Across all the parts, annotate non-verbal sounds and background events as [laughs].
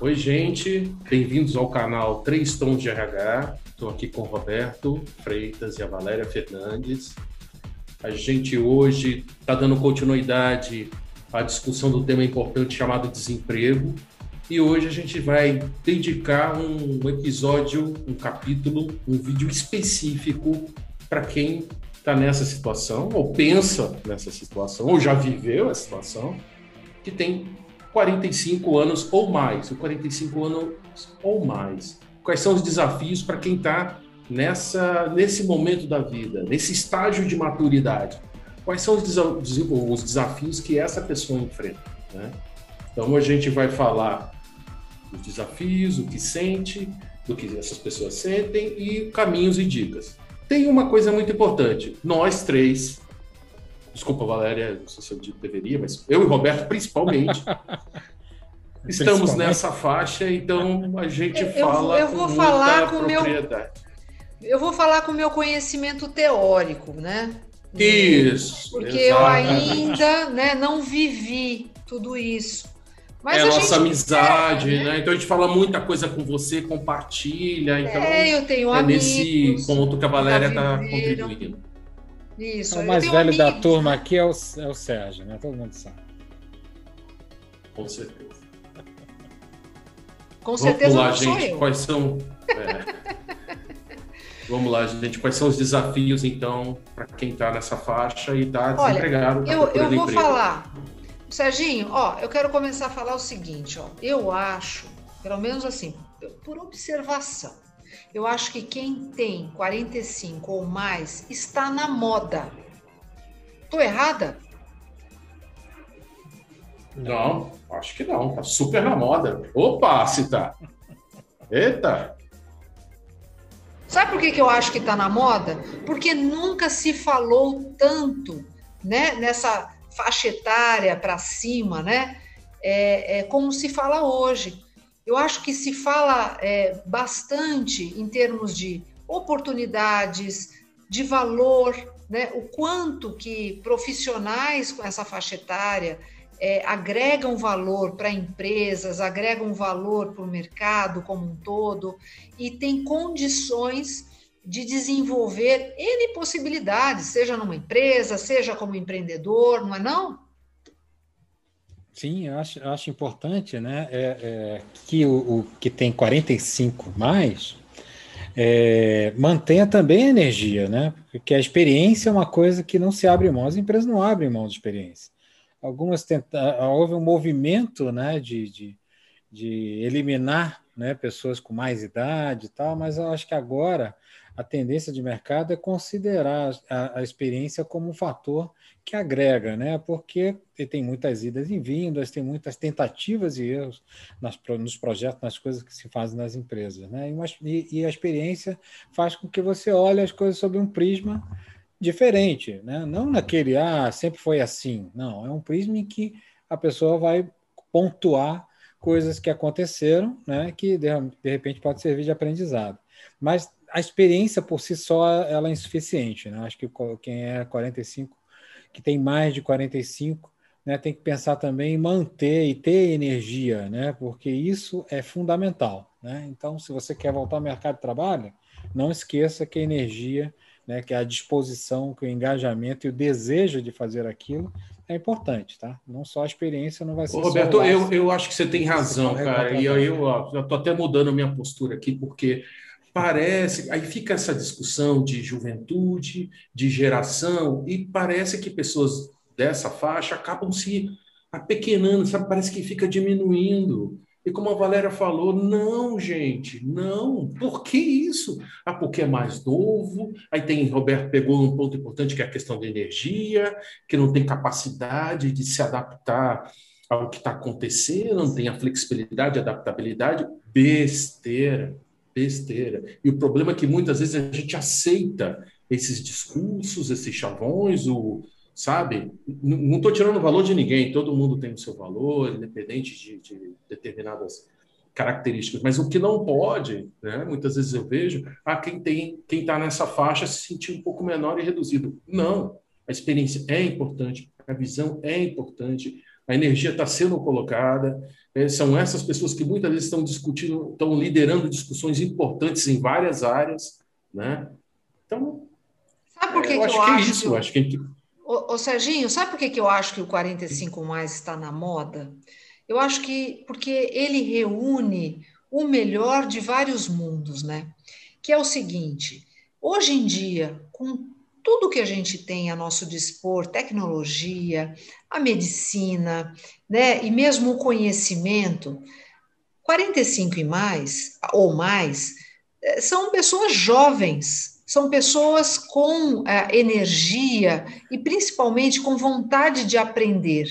Oi, gente, bem-vindos ao canal Três Tons de RH. Estou aqui com o Roberto Freitas e a Valéria Fernandes. A gente hoje está dando continuidade à discussão do tema importante chamado desemprego. E hoje a gente vai dedicar um episódio, um capítulo, um vídeo específico para quem está nessa situação, ou pensa nessa situação, ou já viveu essa situação, que tem 45 anos ou mais, ou 45 anos ou mais. Quais são os desafios para quem está nessa nesse momento da vida, nesse estágio de maturidade? Quais são os, os desafios que essa pessoa enfrenta? Né? Então a gente vai falar dos desafios, o que sente, do que essas pessoas sentem e caminhos e dicas. Tem uma coisa muito importante. Nós três, desculpa, Valéria, não sei se eu deveria, mas eu e Roberto, principalmente, [laughs] estamos nessa faixa, então a gente eu, fala eu vou com falar com. Meu, eu vou falar com o meu conhecimento teórico, né? Isso. Porque exatamente. eu ainda né, não vivi tudo isso. Mas é a, nossa amizade, né? né? Então a gente fala muita coisa com você, compartilha. Então é, eu tenho é amigos, nesse ponto que a Valéria está contribuindo. Isso. O mais velho amigos, da turma aqui é o, é o Sérgio, né? Todo mundo sabe. Com certeza. Com certeza Vamos lá, gente. Quais são. É... [laughs] Vamos lá, gente. Quais são os desafios, então, para quem está nessa faixa e está desempregado? Olha, eu, eu vou emprego. falar Serginho, ó, eu quero começar a falar o seguinte, ó. Eu acho, pelo menos assim, por observação, eu acho que quem tem 45 ou mais está na moda. Tô errada? Não, acho que não. Tá super na moda. Opa, tá. Eita! Sabe por que, que eu acho que tá na moda? Porque nunca se falou tanto, né, nessa faixa etária para cima, né? É, é, como se fala hoje. Eu acho que se fala é, bastante em termos de oportunidades, de valor, né? O quanto que profissionais com essa faixa etária é, agregam valor para empresas, agregam valor para o mercado como um todo e tem condições de desenvolver N possibilidades, seja numa empresa, seja como empreendedor, não é não? Sim, eu acho, eu acho importante né, é, é, que o, o, que tem 45 mais é, mantenha também a energia, né? Porque a experiência é uma coisa que não se abre mão, as empresas não abrem mão de experiência. Algumas tenta, houve um movimento né, de, de, de eliminar né, pessoas com mais idade e tal, mas eu acho que agora a tendência de mercado é considerar a, a, experiência como um fator que agrega, né? Porque tem muitas idas e vindas, tem muitas tentativas e erros nas, nos projetos, nas coisas que se fazem nas empresas, né? E, e, a experiência faz com que você olhe as coisas sob um prisma diferente, né? Não naquele, ah, sempre foi assim. Não, é um prisma em que a pessoa vai pontuar coisas que aconteceram, né? Que de, repente pode servir de aprendizado. Mas a experiência por si só ela é insuficiente. Né? Acho que quem é 45, que tem mais de 45, né, tem que pensar também em manter e ter energia, né? porque isso é fundamental. Né? Então, se você quer voltar ao mercado de trabalho, não esqueça que a energia, né, que a disposição, que o engajamento e o desejo de fazer aquilo é importante, tá? Não só a experiência não vai ser. Ô, Roberto, eu, eu acho que você tem razão, cara. E eu, eu, tô até mudando a minha postura aqui, porque parece, aí fica essa discussão de juventude, de geração, e parece que pessoas dessa faixa acabam se apequenando, sabe? Parece que fica diminuindo. E como a Valéria falou, não, gente, não. Por que isso? Ah, porque é mais novo. Aí tem, Roberto pegou um ponto importante que é a questão da energia, que não tem capacidade de se adaptar ao que está acontecendo, não tem a flexibilidade, adaptabilidade. Besteira besteira. E o problema é que muitas vezes a gente aceita esses discursos, esses chavões, o, sabe? Não estou tirando valor de ninguém, todo mundo tem o seu valor, independente de, de determinadas características. Mas o que não pode, né? muitas vezes eu vejo, ah, quem tem, quem está nessa faixa se sentir um pouco menor e reduzido. Não, a experiência é importante, a visão é importante, a energia está sendo colocada. É, são essas pessoas que muitas vezes estão discutindo, estão liderando discussões importantes em várias áreas, né? Então, sabe por que eu que acho eu que é isso? Que... Acho que Ô, ô, Serginho, sabe por que, que eu acho que o 45 mais está na moda? Eu acho que porque ele reúne o melhor de vários mundos, né? Que é o seguinte: hoje em dia, com tudo que a gente tem a nosso dispor, tecnologia, a medicina, né, e mesmo o conhecimento, 45 e mais, ou mais, eh, são pessoas jovens, são pessoas com é, energia e principalmente com vontade de aprender.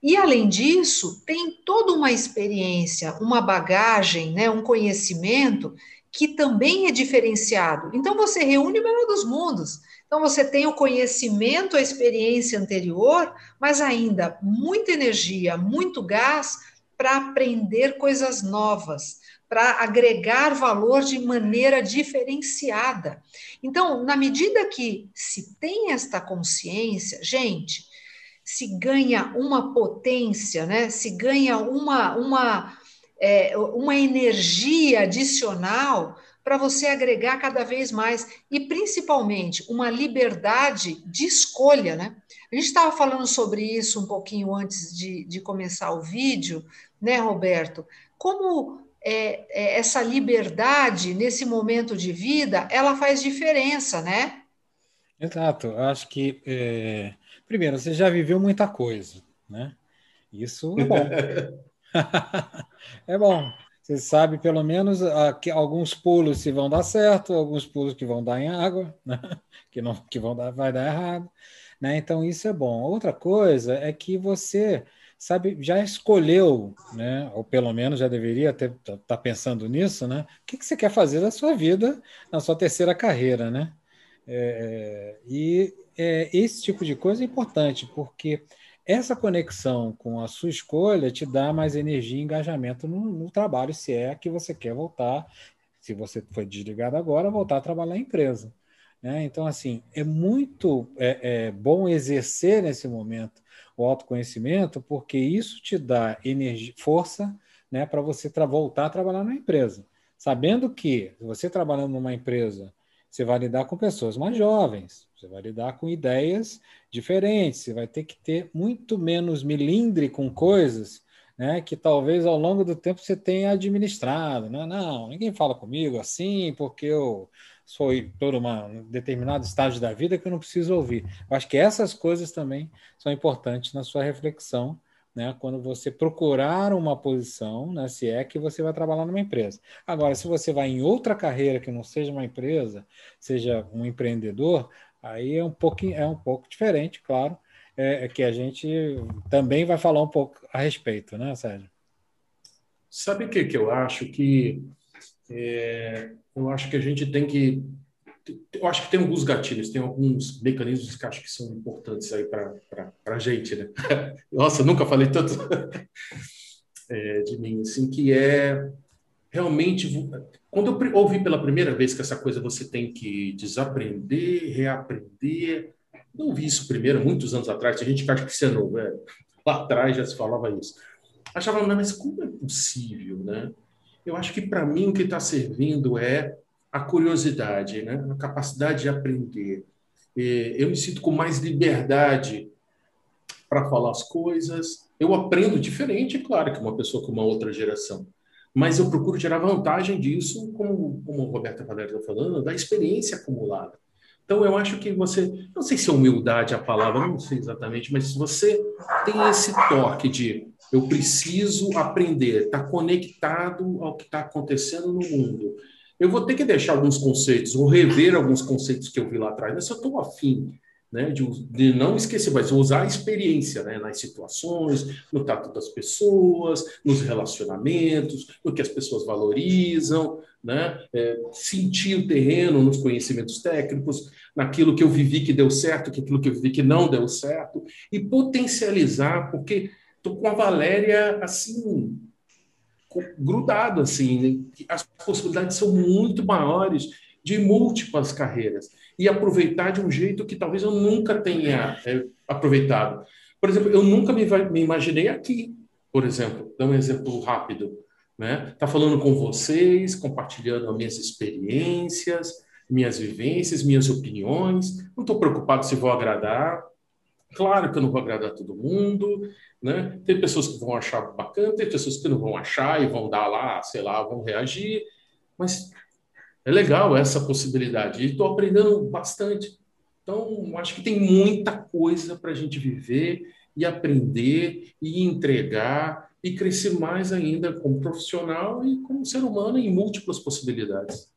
E além disso, tem toda uma experiência, uma bagagem, né, um conhecimento que também é diferenciado. Então você reúne o melhor dos mundos. Então você tem o conhecimento, a experiência anterior, mas ainda muita energia, muito gás para aprender coisas novas, para agregar valor de maneira diferenciada. Então, na medida que se tem esta consciência, gente, se ganha uma potência, né? Se ganha uma uma é, uma energia adicional para você agregar cada vez mais e principalmente uma liberdade de escolha, né? A gente estava falando sobre isso um pouquinho antes de, de começar o vídeo, né, Roberto? Como é, é, essa liberdade nesse momento de vida, ela faz diferença, né? Exato. Acho que é... primeiro você já viveu muita coisa, né? Isso é bom. [laughs] [laughs] é bom. Você sabe pelo menos que alguns pulos se vão dar certo, alguns pulos que vão dar em água, [laughs] né? que não que vão dar, vai dar errado, né? Então isso é bom. Outra coisa é que você sabe já escolheu, né? Ou pelo menos já deveria estar tá, tá pensando nisso, né? O que, que você quer fazer da sua vida na sua terceira carreira, né? É, e é, esse tipo de coisa é importante porque essa conexão com a sua escolha te dá mais energia e engajamento no, no, trabalho, se é que você quer voltar, se você foi desligado agora, voltar a trabalhar na empresa. Né? Então, assim, é muito é, é bom exercer nesse momento o autoconhecimento, porque isso te dá energia, força né, para você voltar a trabalhar na empresa. Sabendo que você trabalhando numa empresa, você vai lidar com pessoas mais jovens, você vai lidar com ideias diferentes, você vai ter que ter muito menos milindre com coisas né, que talvez ao longo do tempo você tenha administrado. Né? Não, ninguém fala comigo assim, porque eu sou por uma, um determinado estágio da vida que eu não preciso ouvir. Eu acho que essas coisas também são importantes na sua reflexão né, quando você procurar uma posição, né, se é que você vai trabalhar numa empresa. Agora, se você vai em outra carreira que não seja uma empresa, seja um empreendedor, aí é um pouco, é um pouco diferente, claro, é, é que a gente também vai falar um pouco a respeito, né, Sérgio? Sabe o que, que eu acho? Que é, eu acho que a gente tem que eu acho que tem alguns gatilhos, tem alguns mecanismos que acho que são importantes aí para a gente, né? [laughs] Nossa, nunca falei tanto [laughs] é, de mim, assim, que é realmente quando eu ouvi pela primeira vez que essa coisa você tem que desaprender, reaprender, não vi isso primeiro, muitos anos atrás, a gente que acha que isso é novo, é, lá atrás já se falava isso. Achava, não, mas como é possível, né? Eu acho que para mim o que está servindo é a curiosidade, né? a capacidade de aprender. Eu me sinto com mais liberdade para falar as coisas. Eu aprendo diferente, claro, que uma pessoa com uma outra geração. Mas eu procuro tirar vantagem disso, como, como a Roberta Valéria está falando, da experiência acumulada. Então, eu acho que você, não sei se é humildade a palavra, não sei exatamente, mas se você tem esse toque de eu preciso aprender, estar tá conectado ao que está acontecendo no mundo, eu vou ter que deixar alguns conceitos, ou rever alguns conceitos que eu vi lá atrás, mas se eu estou afim né, de, de, não esquecer, mas usar a experiência né, nas situações, no trato das pessoas, nos relacionamentos, no que as pessoas valorizam, né, é, sentir o terreno nos conhecimentos técnicos, naquilo que eu vivi que deu certo, aquilo que eu vivi que não deu certo, e potencializar, porque estou com a Valéria assim grudado assim, né? as possibilidades são muito maiores de múltiplas carreiras e aproveitar de um jeito que talvez eu nunca tenha é, aproveitado. Por exemplo, eu nunca me, me imaginei aqui, por exemplo, dá um exemplo rápido, né? Tá falando com vocês, compartilhando as minhas experiências, minhas vivências, minhas opiniões. Não estou preocupado se vou agradar. Claro que eu não vou agradar todo mundo, né? Tem pessoas que vão achar bacana, tem pessoas que não vão achar e vão dar lá, sei lá, vão reagir. Mas é legal essa possibilidade. E estou aprendendo bastante. Então, acho que tem muita coisa para a gente viver e aprender e entregar e crescer mais ainda como profissional e como ser humano em múltiplas possibilidades.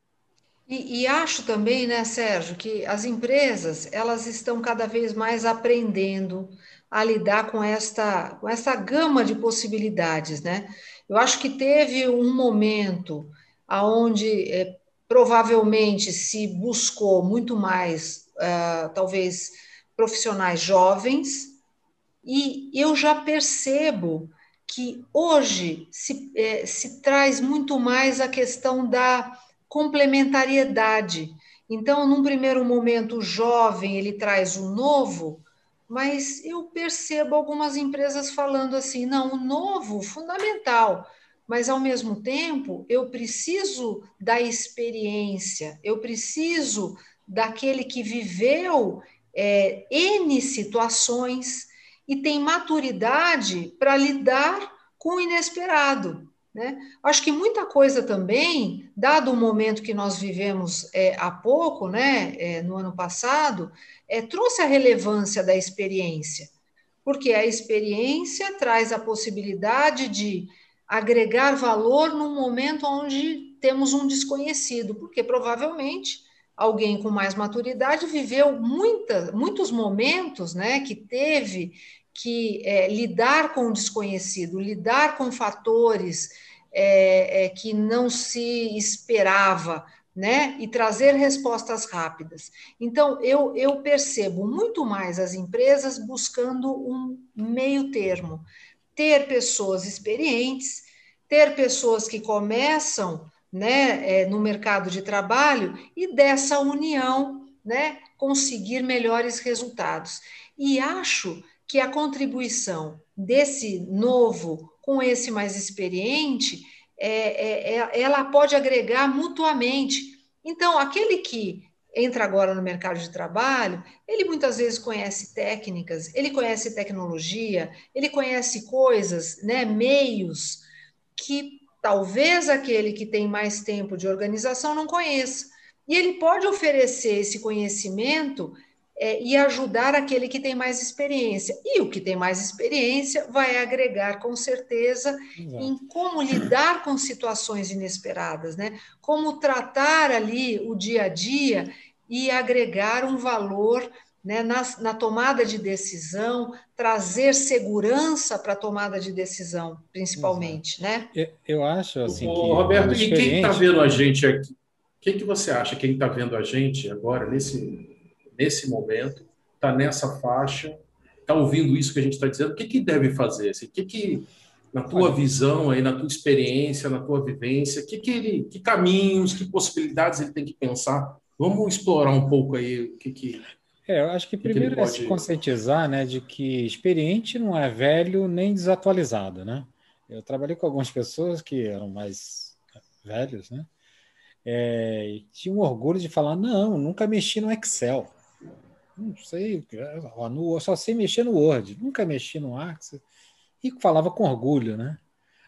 E, e, acho também, né, Sérgio, que as empresas elas estão cada vez mais aprendendo a lidar com esta, com essa gama de possibilidades, né? Eu acho que teve um momento aonde é, provavelmente se buscou muito mais, uh, talvez, profissionais jovens, e eu já percebo que hoje se, é, se traz muito mais a questão da complementariedade. Então, num primeiro momento, o jovem ele traz o novo, mas eu percebo algumas empresas falando assim: não, o novo, fundamental, mas ao mesmo tempo eu preciso da experiência, eu preciso daquele que viveu é, N situações e tem maturidade para lidar com o inesperado. Né? Acho que muita coisa também, dado o momento que nós vivemos é, há pouco, né, é, no ano passado, é, trouxe a relevância da experiência, porque a experiência traz a possibilidade de agregar valor num momento onde temos um desconhecido, porque provavelmente alguém com mais maturidade viveu muita, muitos momentos né, que teve que é, lidar com o desconhecido, lidar com fatores é, é, que não se esperava, né? E trazer respostas rápidas. Então, eu, eu percebo muito mais as empresas buscando um meio termo, ter pessoas experientes, ter pessoas que começam né, é, no mercado de trabalho e dessa união né, conseguir melhores resultados. E acho que a contribuição desse novo com esse mais experiente, é, é, é, ela pode agregar mutuamente. Então, aquele que entra agora no mercado de trabalho, ele muitas vezes conhece técnicas, ele conhece tecnologia, ele conhece coisas, né, meios que talvez aquele que tem mais tempo de organização não conheça. E ele pode oferecer esse conhecimento é, e ajudar aquele que tem mais experiência. E o que tem mais experiência vai agregar, com certeza, Exato. em como lidar com situações inesperadas, né? Como tratar ali o dia a dia e agregar um valor né, na, na, tomada de decisão, trazer segurança para a tomada de decisão, principalmente, Exato. né? Eu, eu acho assim. Ô, que Roberto, e quem está vendo a gente aqui? O que, que você acha? Quem está vendo a gente agora nesse nesse momento, está nessa faixa, está ouvindo isso que a gente está dizendo, o que, que deve fazer? Assim, o que, que, na tua visão, aí, na tua experiência, na tua vivência, que, que, ele, que caminhos, que possibilidades ele tem que pensar? Vamos explorar um pouco aí o que, que é, eu acho que primeiro que é se conscientizar, né, de que experiente não é velho nem desatualizado, né? Eu trabalhei com algumas pessoas que eram mais velhos, né? É, e tinham orgulho de falar, não, nunca mexi no Excel. Não sei, só sei mexer no Word, nunca mexi no Access. E falava com orgulho, né?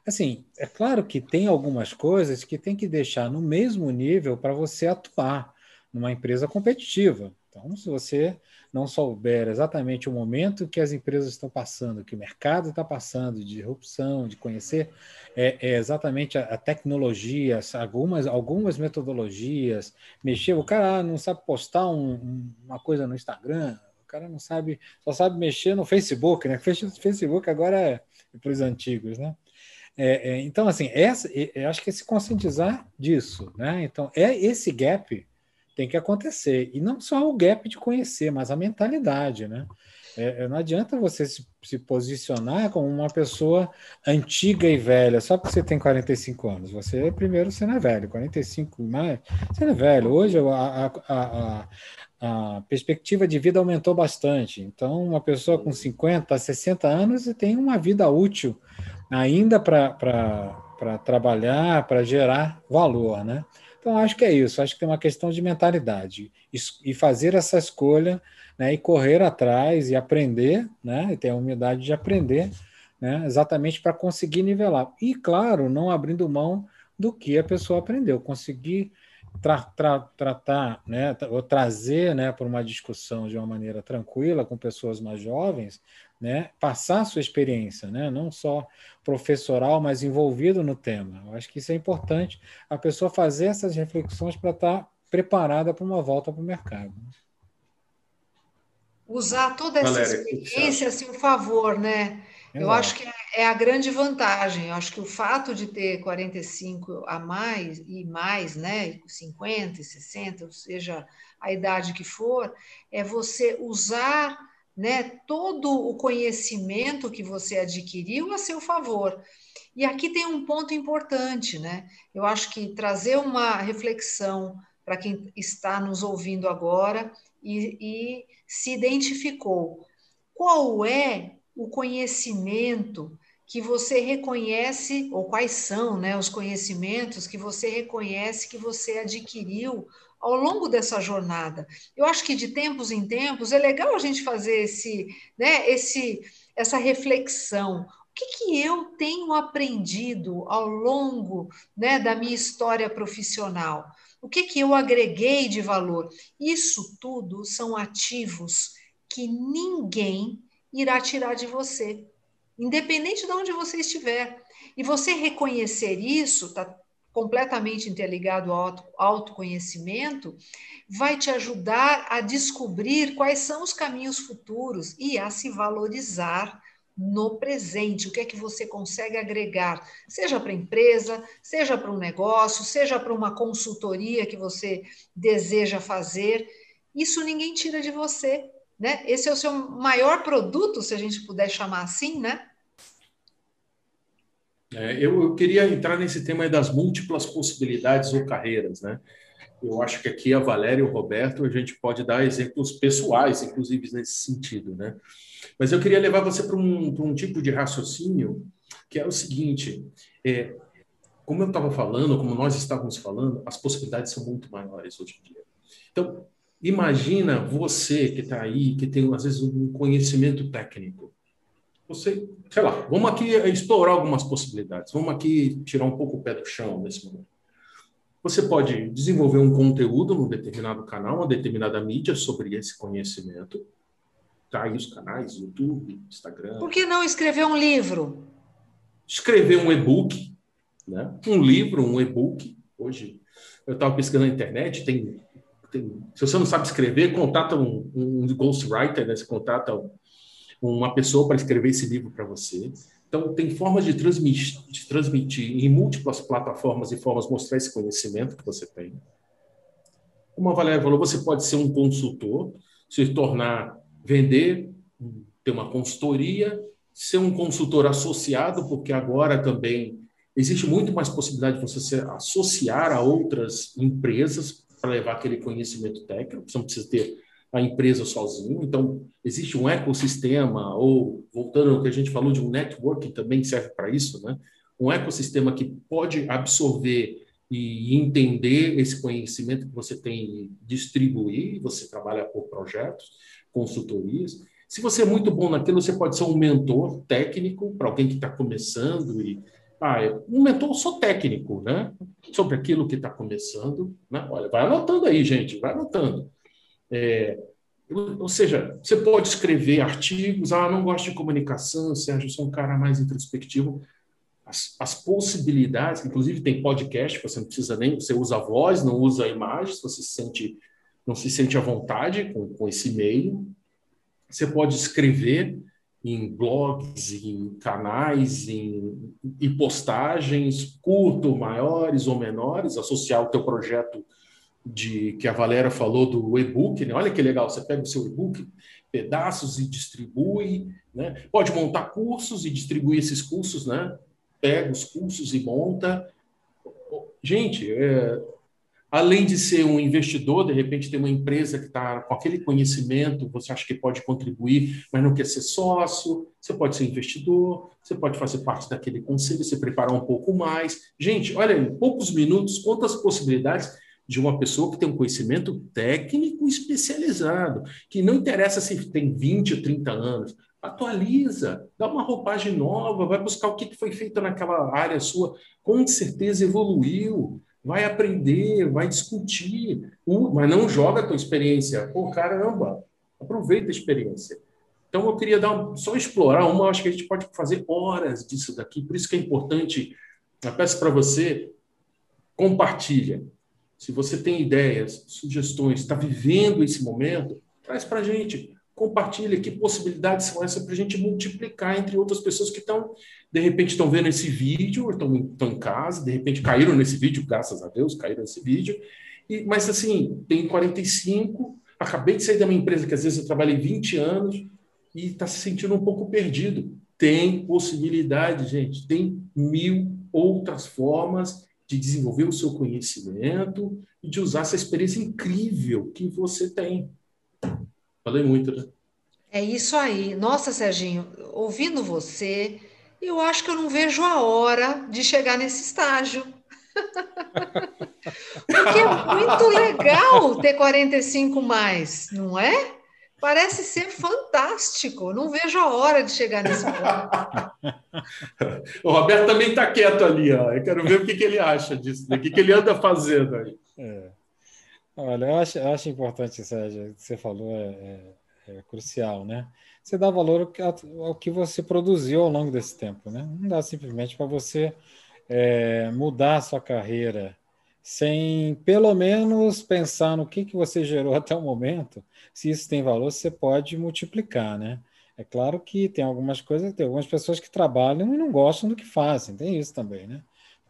Assim, é claro que tem algumas coisas que tem que deixar no mesmo nível para você atuar numa empresa competitiva. Então, se você não souber exatamente o momento que as empresas estão passando, que o mercado está passando, de disrupção, de conhecer é, é exatamente a, a, tecnologia, algumas, algumas metodologias, mexer, o cara não sabe postar um, um, uma coisa no Instagram, o cara não sabe, só sabe mexer no Facebook, né? Facebook agora é para os antigos, né? É, é, então, assim, essa, eu acho que é se conscientizar disso, né? Então, é esse gap tem que acontecer. E não só o gap de conhecer, mas a mentalidade, né? É, é, não adianta você se, se, posicionar como uma pessoa antiga e velha, só porque você tem 45 anos. Você, primeiro, você não é velho. 45 mais, você não é velho. Hoje, a, a, a, a perspectiva de vida aumentou bastante. Então, uma pessoa com 50, 60 anos tem uma vida útil ainda para trabalhar, para gerar valor, né? Então, acho que é isso. Acho que tem uma questão de mentalidade. E fazer essa escolha né, e correr atrás e aprender, né, e ter a humildade de aprender, né, exatamente para conseguir nivelar. E, claro, não abrindo mão do que a pessoa aprendeu, conseguir tra tra tratar, né, ou trazer né, para uma discussão de uma maneira tranquila com pessoas mais jovens, né, passar a sua experiência, né, não só professoral, mas envolvido no tema. Eu acho que isso é importante, a pessoa fazer essas reflexões para estar preparada para uma volta para o mercado. Usar toda essa Valéria, experiência a seu favor, né? Exato. Eu acho que é, é a grande vantagem. Eu acho que o fato de ter 45 a mais e mais, né, 50 e 60, ou seja, a idade que for, é você usar, né, todo o conhecimento que você adquiriu a seu favor. E aqui tem um ponto importante, né? Eu acho que trazer uma reflexão para quem está nos ouvindo agora e, e se identificou. Qual é o conhecimento que você reconhece, ou quais são né, os conhecimentos que você reconhece que você adquiriu ao longo dessa jornada. Eu acho que de tempos em tempos é legal a gente fazer esse, né, esse, essa reflexão. O que, que eu tenho aprendido ao longo né, da minha história profissional? O que, que eu agreguei de valor? Isso tudo são ativos que ninguém irá tirar de você, independente de onde você estiver. E você reconhecer isso, está completamente interligado ao autoconhecimento, vai te ajudar a descobrir quais são os caminhos futuros e a se valorizar no presente, o que é que você consegue agregar, seja para a empresa, seja para um negócio, seja para uma consultoria que você deseja fazer. Isso ninguém tira de você. Né? Esse é o seu maior produto, se a gente puder chamar assim, né? É, eu, queria entrar nesse tema das múltiplas possibilidades ou carreiras, né? Eu acho que aqui a Valéria e o Roberto a gente pode dar exemplos pessoais, inclusive nesse sentido, né? Mas eu queria levar você para um, um tipo de raciocínio que é o seguinte: é, como eu estava falando, como nós estávamos falando, as possibilidades são muito maiores hoje em dia. Então, Imagina você que está aí, que tem às vezes um conhecimento técnico. Você, sei lá, vamos aqui explorar algumas possibilidades. Vamos aqui tirar um pouco o pé do chão nesse momento. Você pode desenvolver um conteúdo num determinado canal, uma determinada mídia sobre esse conhecimento. Tá aí os canais, YouTube, Instagram. Por que não escrever um livro? Escrever um e-book, né? Um livro, um e-book. Hoje eu estava pesquisando na internet, tem tem, se você não sabe escrever, contata um, um ghostwriter, né? Você contata uma pessoa para escrever esse livro para você. Então, tem formas de transmitir, de transmitir em múltiplas plataformas e formas mostrar esse conhecimento que você tem. Como a Valéria falou, você pode ser um consultor, se tornar, vender, ter uma consultoria, ser um consultor associado, porque agora também existe muito mais possibilidade de você se associar a outras empresas para levar aquele conhecimento técnico, você não precisa ter a empresa sozinho. Então, existe um ecossistema, ou voltando ao que a gente falou de um networking também serve para isso, né? Um ecossistema que pode absorver e entender esse conhecimento que você tem e distribuir, você trabalha por projetos, consultorias. Se você é muito bom naquilo, você pode ser um mentor técnico para alguém que está começando e ah, um mentor só técnico, né? Sobre aquilo que está começando, né? Olha, vai anotando aí, gente, vai anotando. É, ou seja, você pode escrever artigos, ah, não gosto de comunicação, Sérgio, sou um cara mais introspectivo. As, as possibilidades, inclusive tem podcast, você não precisa nem, você usa a voz, não usa a imagem, você se sente, não se sente à vontade com, com esse meio. Você pode escrever, em blogs, em canais, em, em postagens, curto, maiores ou menores, associar o teu projeto de que a Valéria falou do e-book, né? Olha que legal, você pega o seu e-book, pedaços e distribui, né? Pode montar cursos e distribuir esses cursos, né? Pega os cursos e monta. Gente, é, além de ser um investidor, de repente tem uma empresa que está com aquele conhecimento, você acha que pode contribuir, mas não quer ser sócio, você pode ser investidor, você pode fazer parte daquele conselho, se preparar um pouco mais. Gente, olha, em poucos minutos, quantas possibilidades de uma pessoa que tem um conhecimento técnico especializado, que não interessa se tem 20 ou 30 anos, atualiza, dá uma roupagem nova, vai buscar o que foi feito naquela área sua, com certeza evoluiu, vai aprender, vai discutir, mas não joga a tua experiência. Pô, caramba, aproveita a experiência. Então, eu queria dar só explorar uma, acho que a gente pode fazer horas disso daqui, por isso que é importante, eu peço para você, compartilha. Se você tem ideias, sugestões, está vivendo esse momento, traz para a gente compartilha que possibilidades são essas para a gente multiplicar entre outras pessoas que estão, de repente, estão vendo esse vídeo, estão, em casa, de repente caíram nesse vídeo, graças a Deus, caíram nesse vídeo, e, mas assim, tem 45, acabei de sair da minha empresa, que às vezes eu trabalhei 20 anos, e está se sentindo um pouco perdido. Tem possibilidade, gente, tem mil outras formas de desenvolver o seu conhecimento e de usar essa experiência incrível que você tem. Falei muito, né? É isso aí. Nossa, Serginho, ouvindo você, eu acho que eu não vejo a hora de chegar nesse estágio. [laughs] Porque é muito legal ter 45 mais, não é? Parece ser fantástico. Não vejo a hora de chegar nesse ponto. [laughs] o Roberto também está quieto ali. Ó. Eu quero ver o que, que ele acha disso, né? o que, que ele anda fazendo aí. É. Olha, eu acho, eu acho importante, Sérgio, o que você falou é, é, é crucial, né? Você dá valor ao que, ao que, você produziu ao longo desse tempo, né? Não dá simplesmente para você é, mudar a sua carreira sem, pelo menos, pensar no que, que você gerou [laughs] até o momento. Se isso tem valor, você pode multiplicar, né? É claro que tem algumas coisas, tem algumas pessoas que trabalham e não gostam do que fazem, tem isso também, né?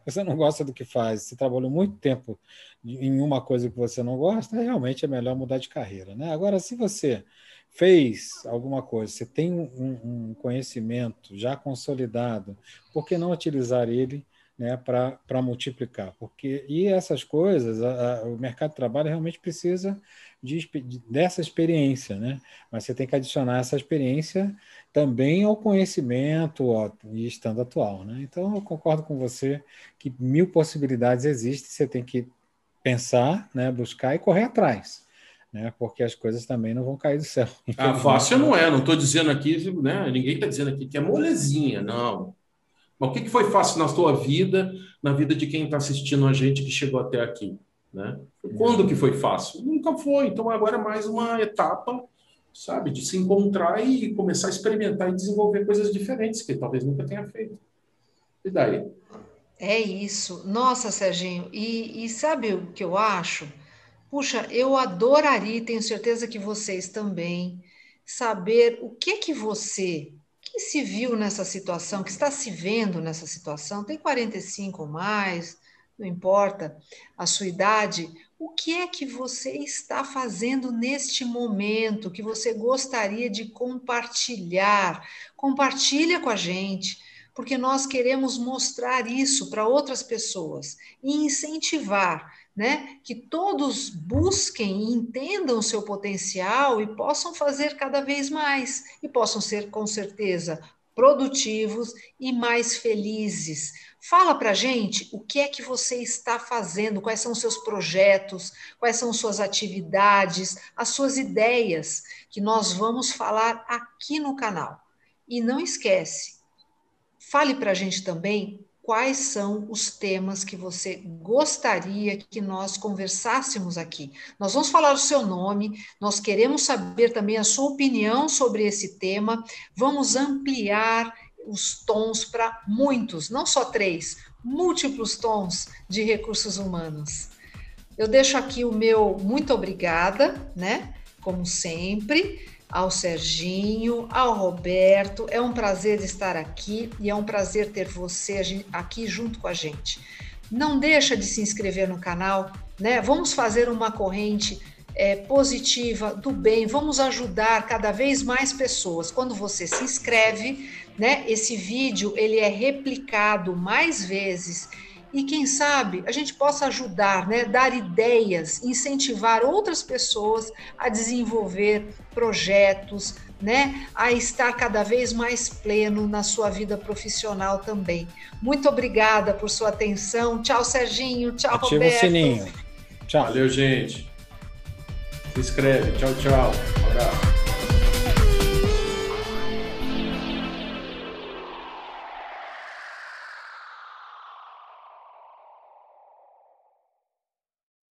você não gosta do que faz, se trabalhou muito tempo em uma coisa que você não gosta, realmente é melhor mudar de carreira. Né? Agora, se você fez alguma coisa, você tem um, um conhecimento já consolidado, por que não utilizar ele né, para multiplicar? Porque, e essas coisas, a, a, o mercado de trabalho realmente precisa de, dessa experiência, né? mas você tem que adicionar essa experiência também ao conhecimento e estando atual. Né? Então, eu concordo com você que mil possibilidades existem, você tem que pensar, né, buscar e correr atrás. Né, porque as coisas também não vão cair do céu. [laughs] Ah, fácil não é, não estou dizendo aqui, né, ninguém está dizendo aqui que é molezinha, não. Mas o que, foi fácil na sua vida, na vida de quem está assistindo a gente que chegou até aqui? Né? Quando que foi fácil? Nunca foi. Então agora é mais uma etapa sabe? De se encontrar e começar a experimentar e desenvolver coisas diferentes que talvez nunca tenha feito. E daí? É isso. Nossa, Serginho, e, e sabe o que eu acho? Puxa, eu adoraria, tenho certeza que vocês também, saber o que que você, que se viu nessa situação, que está se vendo nessa situação, tem 45 ou mais, não importa a sua idade, o que é que você está fazendo neste momento que você gostaria de compartilhar? Compartilha com a gente, porque nós queremos mostrar isso para outras pessoas e incentivar, né, que todos busquem e entendam o seu potencial e possam fazer cada vez mais e possam ser com certeza produtivos e mais felizes Fala para gente o que é que você está fazendo, quais são os seus projetos, quais são suas atividades, as suas ideias, que nós vamos falar aqui no canal. E não esquece, fale para gente também quais são os temas que você gostaria que nós conversássemos aqui. Nós vamos falar o seu nome, nós queremos saber também a sua opinião sobre esse tema, vamos ampliar os tons para muitos, não só três, múltiplos tons de recursos humanos. Eu deixo aqui o meu muito obrigada, né? Como sempre, ao Serginho, ao Roberto. É um prazer estar aqui e é um prazer ter você aqui junto com a gente. Não deixa de se inscrever no canal, né? Vamos fazer uma corrente é, positiva do bem, vamos ajudar cada vez mais pessoas. Quando você se inscreve, né? Esse vídeo ele é replicado mais vezes e quem sabe a gente possa ajudar, né, dar ideias, incentivar outras pessoas a desenvolver projetos, né, a estar cada vez mais pleno na sua vida profissional também. Muito obrigada por sua atenção. Tchau, Serginho. Tchau, Ativa Roberto. o sininho. Tchau. Valeu, gente. Se inscreve. Tchau, tchau.